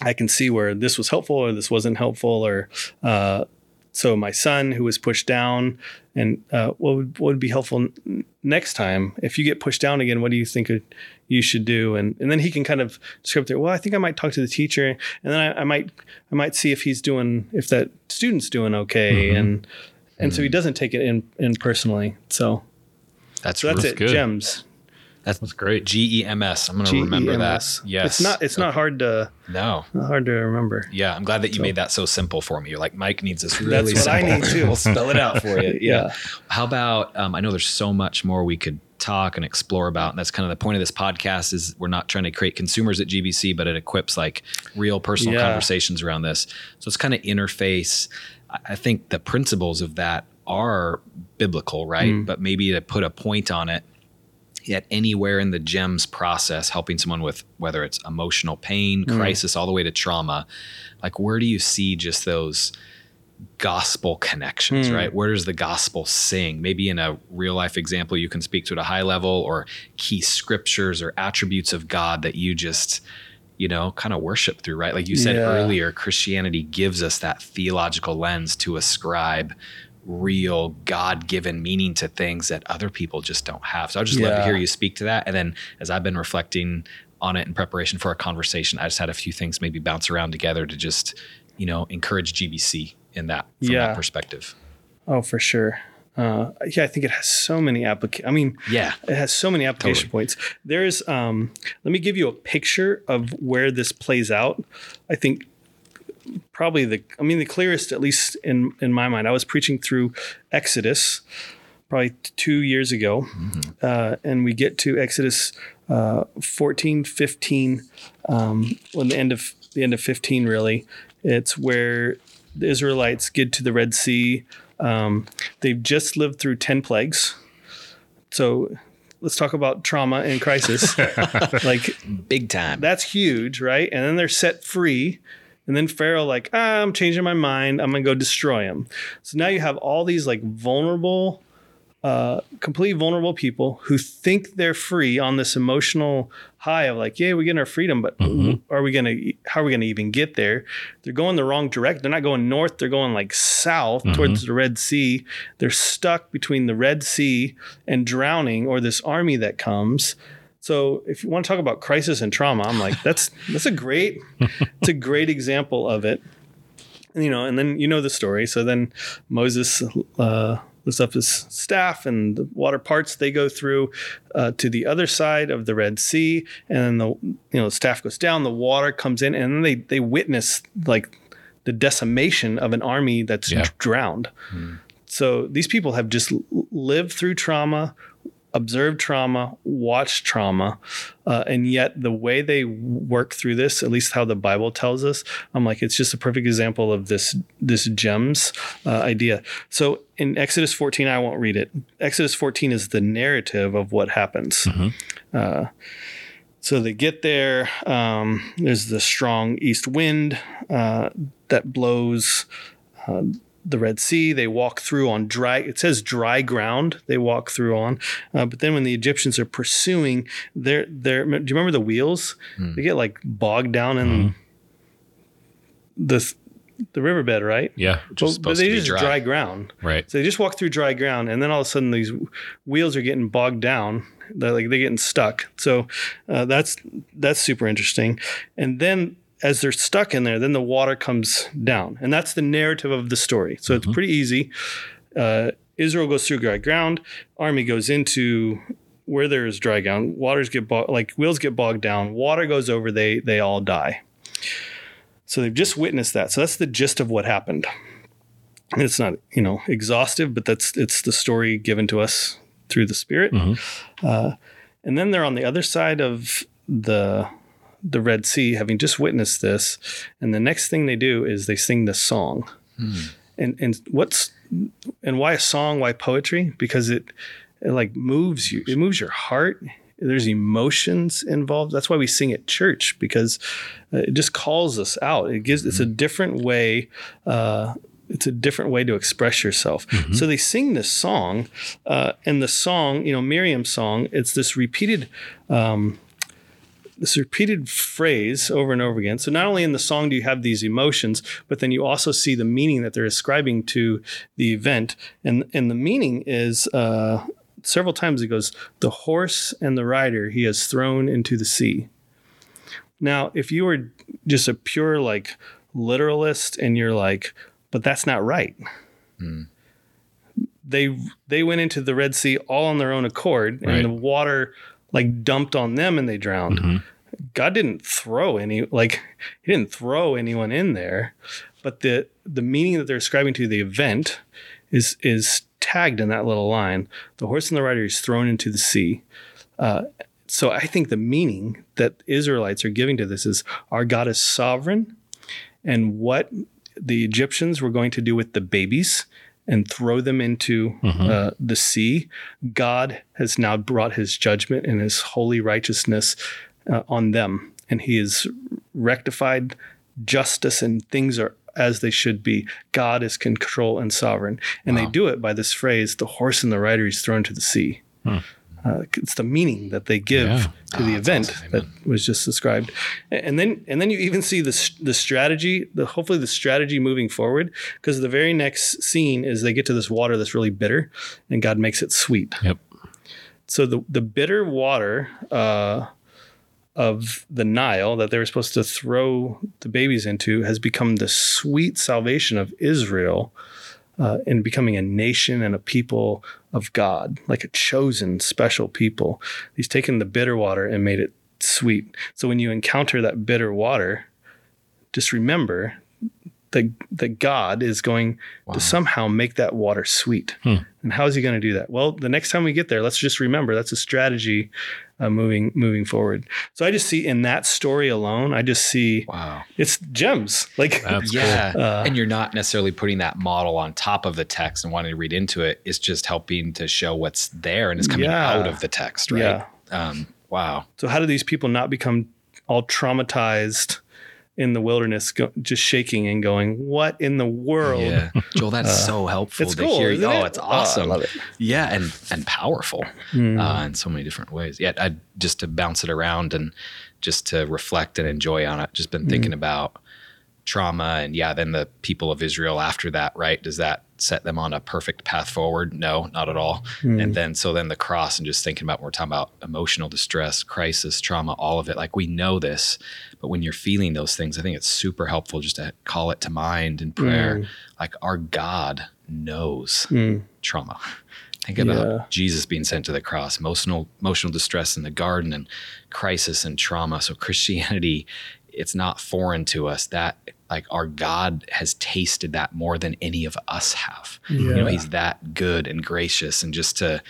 [SPEAKER 2] I can see where this was helpful or this wasn't helpful, or uh, so my son who was pushed down, and uh, what would what would be helpful next time if you get pushed down again? What do you think you should do? And and then he can kind of script it. Well, I think I might talk to the teacher, and then I, I might I might see if he's doing if that student's doing okay, and and so he doesn't take it in in personally. So
[SPEAKER 1] that's,
[SPEAKER 2] so that's, it.
[SPEAKER 3] good.
[SPEAKER 2] Gems.
[SPEAKER 3] That's that's great.
[SPEAKER 1] G E M S. I'm going to remember that.
[SPEAKER 2] GEMS.
[SPEAKER 1] Yes.
[SPEAKER 2] It's not it's not hard to
[SPEAKER 1] No.
[SPEAKER 2] hard to remember.
[SPEAKER 1] Yeah, I'm glad that you made that so simple for me. You're like, Mike needs this really
[SPEAKER 2] That's what I need too. *laughs*
[SPEAKER 1] we'll spell it out for you. *laughs* Yeah.
[SPEAKER 2] Yeah.
[SPEAKER 1] How about? Um, I know there's so much more we could talk and explore about, and that's kind of the point of this podcast. Is we're not trying to create consumers at GBC, but it equips like real personal
[SPEAKER 2] Yeah.
[SPEAKER 1] conversations around this. So it's kind of interface. I- think the principles of that are biblical, right?
[SPEAKER 2] Mm.
[SPEAKER 1] But maybe to put a point on it, yet anywhere in the gems process helping someone with whether it's emotional pain
[SPEAKER 2] Mm.
[SPEAKER 1] crisis all the way to trauma like where do you see just those gospel connections
[SPEAKER 2] Hmm.
[SPEAKER 1] right? Where does the gospel sing? Maybe in a real life example you can speak to at a high level or key scriptures or attributes of god that you just you know kind of worship through right? Like you said
[SPEAKER 2] Yeah.
[SPEAKER 1] earlier christianity gives us that theological lens to ascribe real god-given meaning to things that other people just don't have. So i just love to hear you speak to that. And then as i've been reflecting on it in preparation for our conversation i just had a few things maybe bounce around together to just you know encourage gbc in that from
[SPEAKER 2] Yeah.
[SPEAKER 1] that perspective
[SPEAKER 2] Oh, for sure. Uh, yeah, I think it has so many applica- I mean,
[SPEAKER 5] Yeah.
[SPEAKER 2] it has so many application points. There's, um, let me give you a picture of where this plays out. I think probably the, I mean, the clearest, at least in in my mind. I was preaching through Exodus probably two years ago, uh, and we get to Exodus uh, 14, 15, um, when the end of the end of 15 really. It's where the Israelites get to the Red Sea. Um, they've just lived through 10 plagues. So let's talk about trauma and crisis. *laughs* like
[SPEAKER 5] Big time.
[SPEAKER 2] that's huge, right? And then they're set free. And then Pharaoh, like, ah, I'm changing my mind. I'm gonna go destroy them. So now you have all these like vulnerable, uh, completely vulnerable people who think they're free on this emotional high of like, yeah, we're getting our freedom, but are we gonna? How are we gonna even get there? They're going the wrong direction. They're not going north. They're going like south towards the Red Sea. They're stuck between the Red Sea and drowning, or this army that comes. So if you want to talk about crisis and trauma, I'm like, that's *laughs* that's a great, it's a great example of it. And, you know, and then you know the story. So then Moses uh, lifts up his staff, and the water parts. They go through uh, to the other side of the Red Sea, and then the you know the staff goes down. The water comes in, and then they they witness like the decimation of an army that's
[SPEAKER 3] Yeah.
[SPEAKER 2] drowned. So these people have just lived through trauma, observed trauma, watched trauma, uh, and yet the way they work through this, at least how the Bible tells us, I'm like, it's just a perfect example of this this gems uh, idea. So in Exodus 14, I won't read it. Exodus 14 is the narrative of what happens. Uh, so they get there. Um, there's the strong east wind uh, that blows uh, the Red Sea. They walk through on dry. It says dry ground. They walk through on. Uh, but then when the Egyptians are pursuing, they're they're. Do you remember the wheels? They get like bogged down in the the riverbed, right?
[SPEAKER 3] Yeah.
[SPEAKER 5] Is
[SPEAKER 2] But, they just
[SPEAKER 5] dry.
[SPEAKER 2] dry ground.
[SPEAKER 3] Right.
[SPEAKER 2] So they just walk through dry ground, and then all of a sudden these wheels are getting bogged down. They're like they're getting stuck. So uh, that's that's super interesting. And then as they're stuck in there, then the water comes down, and that's the narrative of the story. So it's pretty easy. Uh, Israel goes through dry ground. Army goes into where there is dry ground. Waters get bog- like wheels get bogged down. Water goes over. They they all die. So they've just witnessed that. So that's the gist of what happened it's not you know exhaustive but that's it's the story given to us through the spirit uh, and then they're on the other side of the the red sea having just witnessed this and the next thing they do is they sing this song. And and what's and why a song why poetry? Because it it like moves you it moves your heart. There's emotions involved. That's why we sing at church because uh, it just calls us out. It gives it's a different way uh, it's a different way to express yourself. So they sing this song, uh, and the song, you know, Miriam's song, it's this repeated, um, this repeated phrase over and over again. So not only in the song do you have these emotions, but then you also see the meaning that they're ascribing to the event, and and the meaning is. Uh, Several times it goes, the horse and the rider he has thrown into the sea. Now, if you were just a pure like literalist and you're like, but that's not right. They they went into the Red Sea all on their own accord,
[SPEAKER 3] Right.
[SPEAKER 2] and the water like dumped on them and they drowned. God didn't throw any like he didn't throw anyone in there, but the the meaning that they're ascribing to the event is is tagged in that little line. The horse and the rider is thrown into the sea. Uh, so I think the meaning that Israelites are giving to this is our God is sovereign, and what the Egyptians were going to do with the babies and throw them into uh, the sea, God has now brought His judgment and His holy righteousness uh, on them, and He has rectified justice, and things are as they should be. God is control and sovereign, and they do it by this phrase: "The horse and the rider is thrown to the sea." Uh, it's the meaning that they give
[SPEAKER 3] Yeah.
[SPEAKER 2] to the event that was just described, and then and then you even see the the strategy, the hopefully the strategy moving forward, because the very next scene is they get to this water that's really bitter, and God makes it sweet.
[SPEAKER 3] Yep.
[SPEAKER 2] So the the bitter water uh, of the Nile that they were supposed to throw the babies into has become the sweet salvation of Israel. Uh, in becoming a nation and a people of God, like a chosen, special people. He's taken the bitter water and made it sweet. So when you encounter that bitter water, just remember that that God is going to somehow make that water sweet. And how is He going to do that? Well, the next time we get there, let's just remember that's a strategy uh, moving moving forward. So I just see in that story alone, I just see
[SPEAKER 1] Wow.
[SPEAKER 2] it's gems. Like
[SPEAKER 3] That's
[SPEAKER 1] yeah.
[SPEAKER 2] Uh,
[SPEAKER 1] and you're not necessarily putting that model on top of the text and wanting to read into it. It's just helping to show what's there and it's coming
[SPEAKER 2] Yeah.
[SPEAKER 1] out of the text, right?
[SPEAKER 2] Yeah.
[SPEAKER 1] Um, wow.
[SPEAKER 2] So how do these people not become all traumatized in the wilderness, go, just shaking and going, "What in the world?"
[SPEAKER 1] Yeah. Joel, that's so helpful
[SPEAKER 2] It's
[SPEAKER 1] to
[SPEAKER 2] cool,
[SPEAKER 1] hear. oh,
[SPEAKER 2] it?
[SPEAKER 1] it's
[SPEAKER 2] Oh, I love it.
[SPEAKER 1] Yeah, and and powerful
[SPEAKER 2] Mm.
[SPEAKER 1] uh, in so many different ways. Yeah, I just to bounce it around and just to reflect and enjoy on it. Just been
[SPEAKER 2] Mm.
[SPEAKER 1] thinking about trauma and yeah, then the people of Israel after that, right? Does that set them on a perfect path forward? No, not at all.
[SPEAKER 2] Mm.
[SPEAKER 1] And then so then the cross and just thinking about we're talking about emotional distress, crisis, trauma, all of it. Like we know this, but when you're feeling those things, I think it's super helpful just to call it to mind in prayer. Like our God knows
[SPEAKER 2] Mm.
[SPEAKER 1] trauma. Think about
[SPEAKER 2] Yeah.
[SPEAKER 1] Jesus being sent to the cross, emotional emotional distress in the garden and crisis and trauma. So Christianity, it's not foreign to us. That like our God has tasted that more than any of us have. You know, he's that good and gracious and just to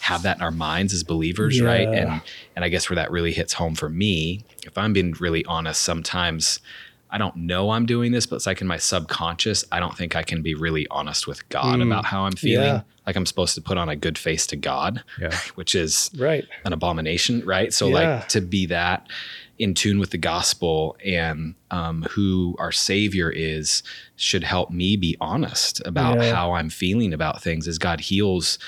[SPEAKER 1] have that in our minds as believers, right? And and I guess where that really hits home for me, if I'm being really honest, sometimes I don't know I'm doing this, but it's like in my subconscious, I don't think I can be really honest with God
[SPEAKER 2] Mm.
[SPEAKER 1] about how I'm feeling.
[SPEAKER 2] Yeah.
[SPEAKER 1] Like I'm supposed to put on a good face to God,
[SPEAKER 3] Yeah. *laughs*
[SPEAKER 1] which is
[SPEAKER 2] Right.
[SPEAKER 1] an abomination, right? So
[SPEAKER 2] Yeah.
[SPEAKER 1] like to be that in tune with the gospel and um, who our Savior is should help me be honest about
[SPEAKER 2] Yeah.
[SPEAKER 1] how I'm feeling about things as God heals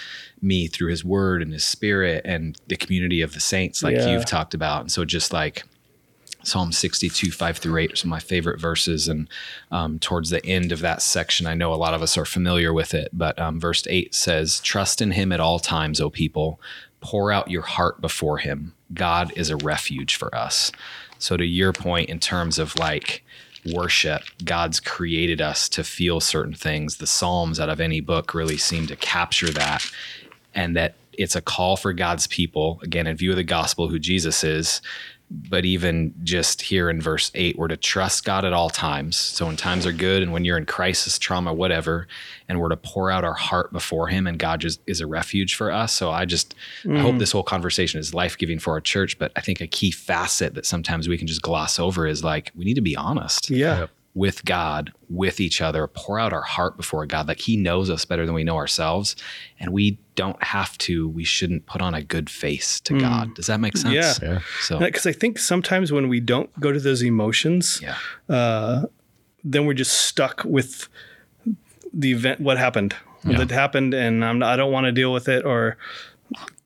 [SPEAKER 1] me through His Word and His Spirit and the community of the saints, like
[SPEAKER 2] Yeah.
[SPEAKER 1] you've talked about. And so just like Psalm 62, 5 through 8 are some of my favorite verses. And um, towards the end of that section, I know a lot of us are familiar with it, but um, verse 8 says, Trust in him at all times, O people. Pour out your heart before him. God is a refuge for us. So, to your point, in terms of like worship, God's created us to feel certain things. The Psalms out of any book really seem to capture that and that it's a call for God's people, again, in view of the gospel, who Jesus is. But even just here in verse eight, we're to trust God at all times. So when times are good and when you're in crisis, trauma, whatever, and we're to pour out our heart before Him, and God just is a refuge for us. So I just I hope mm. this whole conversation is life giving for our church. But I think a key facet that sometimes we can just gloss over is like we need to be honest
[SPEAKER 2] Yeah.
[SPEAKER 1] With God, with each other, pour out our heart before God. Like He knows us better than we know ourselves. And we don't have to, we shouldn't put on a good face to God. Does that make sense?
[SPEAKER 2] Yeah.
[SPEAKER 3] Yeah.
[SPEAKER 1] So,
[SPEAKER 2] Because I think sometimes when we don't go to those emotions,
[SPEAKER 1] yeah.
[SPEAKER 2] uh, then we're just stuck with the event, what happened,
[SPEAKER 3] Yeah.
[SPEAKER 2] that happened, and I'm, I don't want to deal with it, or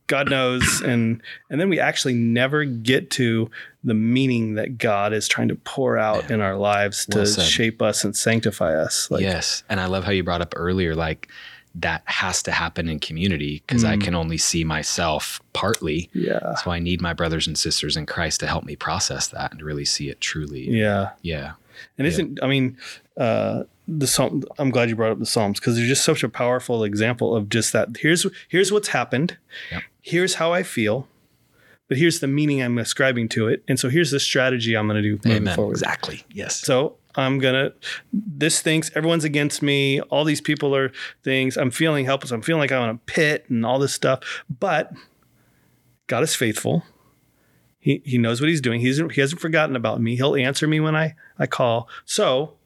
[SPEAKER 2] God knows, and and then we actually never get to the meaning that God is trying to pour out
[SPEAKER 1] Yeah.
[SPEAKER 2] in our lives to
[SPEAKER 1] said.
[SPEAKER 2] shape us and sanctify us. Like,
[SPEAKER 1] yes. And I love how you brought up earlier, like, that has to happen in community because I
[SPEAKER 2] Mm.
[SPEAKER 1] can only see myself partly.
[SPEAKER 2] yeah,
[SPEAKER 1] So I need my brothers and sisters in Christ to help me process that and really see it truly.
[SPEAKER 2] yeah.
[SPEAKER 1] Yeah.
[SPEAKER 2] And isn't I mean, uh, the psalm. I'm glad you brought up the Psalms because they're just such a powerful example of just that. Here's here's what's happened.
[SPEAKER 1] Yep.
[SPEAKER 2] Here's how I feel. But here's the meaning I'm ascribing to it, and so here's the strategy I'm going to do moving
[SPEAKER 1] Amen.
[SPEAKER 2] forward.
[SPEAKER 1] Exactly. Yes.
[SPEAKER 2] So I'm gonna. This thinks everyone's against me. All these people are things. I'm feeling helpless. I'm feeling like I'm in a pit and all this stuff. But God is faithful. He he knows what He's doing. He's he hasn't forgotten about me. He'll answer me when I I call. So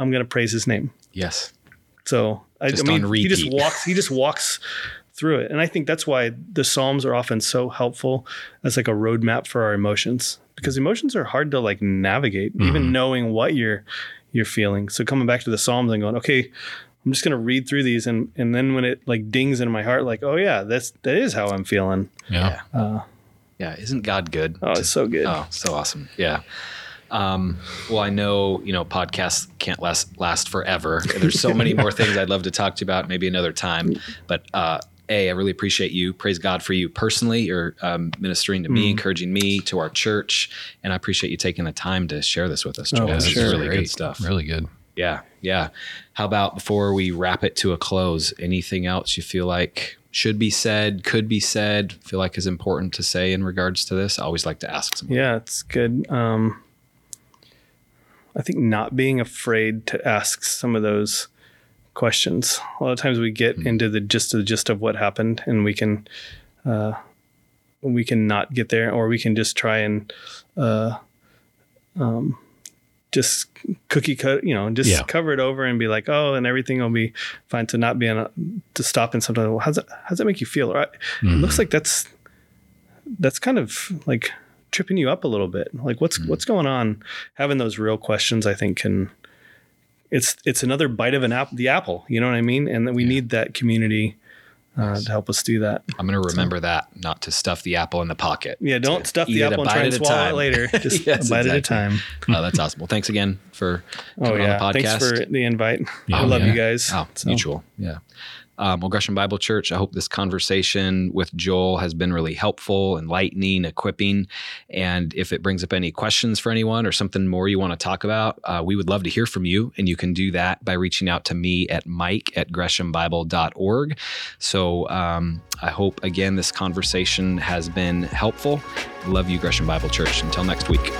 [SPEAKER 2] I'm gonna praise His name.
[SPEAKER 1] yes.
[SPEAKER 2] So I,
[SPEAKER 1] Just
[SPEAKER 2] I mean, he just walks. He just walks through it, and I think that's why the Psalms are often so helpful as like a roadmap for our emotions, because emotions are hard to like navigate, even knowing what you're you're feeling. So coming back to the Psalms and going, okay, I'm just gonna read through these, and and then when it like dings in my heart, like, oh yeah, that's that is how I'm feeling.
[SPEAKER 3] Yeah.
[SPEAKER 2] Uh,
[SPEAKER 1] Yeah. Isn't God good?
[SPEAKER 2] oh, it's so good.
[SPEAKER 1] Oh, so awesome. Yeah. Um, well, I know, you know, podcasts can't last last forever. There's so many more things I'd love to talk to you about, maybe another time. But uh A, I really appreciate you. Praise God for you personally. You're um, ministering to me,
[SPEAKER 2] Mm.
[SPEAKER 1] encouraging me, to our church. And I appreciate you taking the time to share this with us,
[SPEAKER 2] Oh,
[SPEAKER 1] Joel.
[SPEAKER 2] for
[SPEAKER 1] This is
[SPEAKER 2] sure.
[SPEAKER 1] really
[SPEAKER 3] Great.
[SPEAKER 1] good stuff.
[SPEAKER 3] Really good.
[SPEAKER 1] Yeah, yeah. How about before we wrap it to a close, anything else you feel like should be said, could be said, feel like is important to say in regards to this? I always like to ask someone.
[SPEAKER 2] Yeah, it's good. Um, I think not being afraid to ask some of those questions. A lot of times we get into the gist of the gist of what happened, and we can uh, we can not get there, or we can just try and uh, um, just cookie cut, you know, just
[SPEAKER 3] Yeah.
[SPEAKER 2] cover it over and be like, oh, and everything will be fine. To not be on a, to stop and sometimes, well, how's that, how's that make you feel? Right? It looks like that's that's kind of like tripping you up a little bit. Like what's what's going on? Having those real questions, I think, can it's it's another bite of an apple, the apple. You know what I mean? And that we need that community uh, to help us do that.
[SPEAKER 1] I'm going to remember that, not to stuff the apple in the pocket.
[SPEAKER 2] Yeah, don't stuff the apple and try
[SPEAKER 1] a
[SPEAKER 2] swallow
[SPEAKER 1] time.
[SPEAKER 2] it later. *laughs* Just
[SPEAKER 1] Yes,
[SPEAKER 2] a bite at a time.
[SPEAKER 1] Oh, that's awesome. Well, thanks again for
[SPEAKER 2] Oh
[SPEAKER 1] coming
[SPEAKER 2] yeah,
[SPEAKER 1] on the podcast.
[SPEAKER 2] thanks for the invite.
[SPEAKER 3] Yeah,
[SPEAKER 2] I love
[SPEAKER 3] yeah.
[SPEAKER 2] you guys.
[SPEAKER 1] Oh,
[SPEAKER 2] So-
[SPEAKER 1] mutual. Yeah. Um, Gresham Bible Church, I hope this conversation with Joel has been really helpful, enlightening, equipping. And if it brings up any questions for anyone or something more you want to talk about, uh, we would love to hear from you. And you can do that by reaching out to me at mike at greshambible.org. So um, I hope, again, this conversation has been helpful. Love you, Gresham Bible Church. Until next week.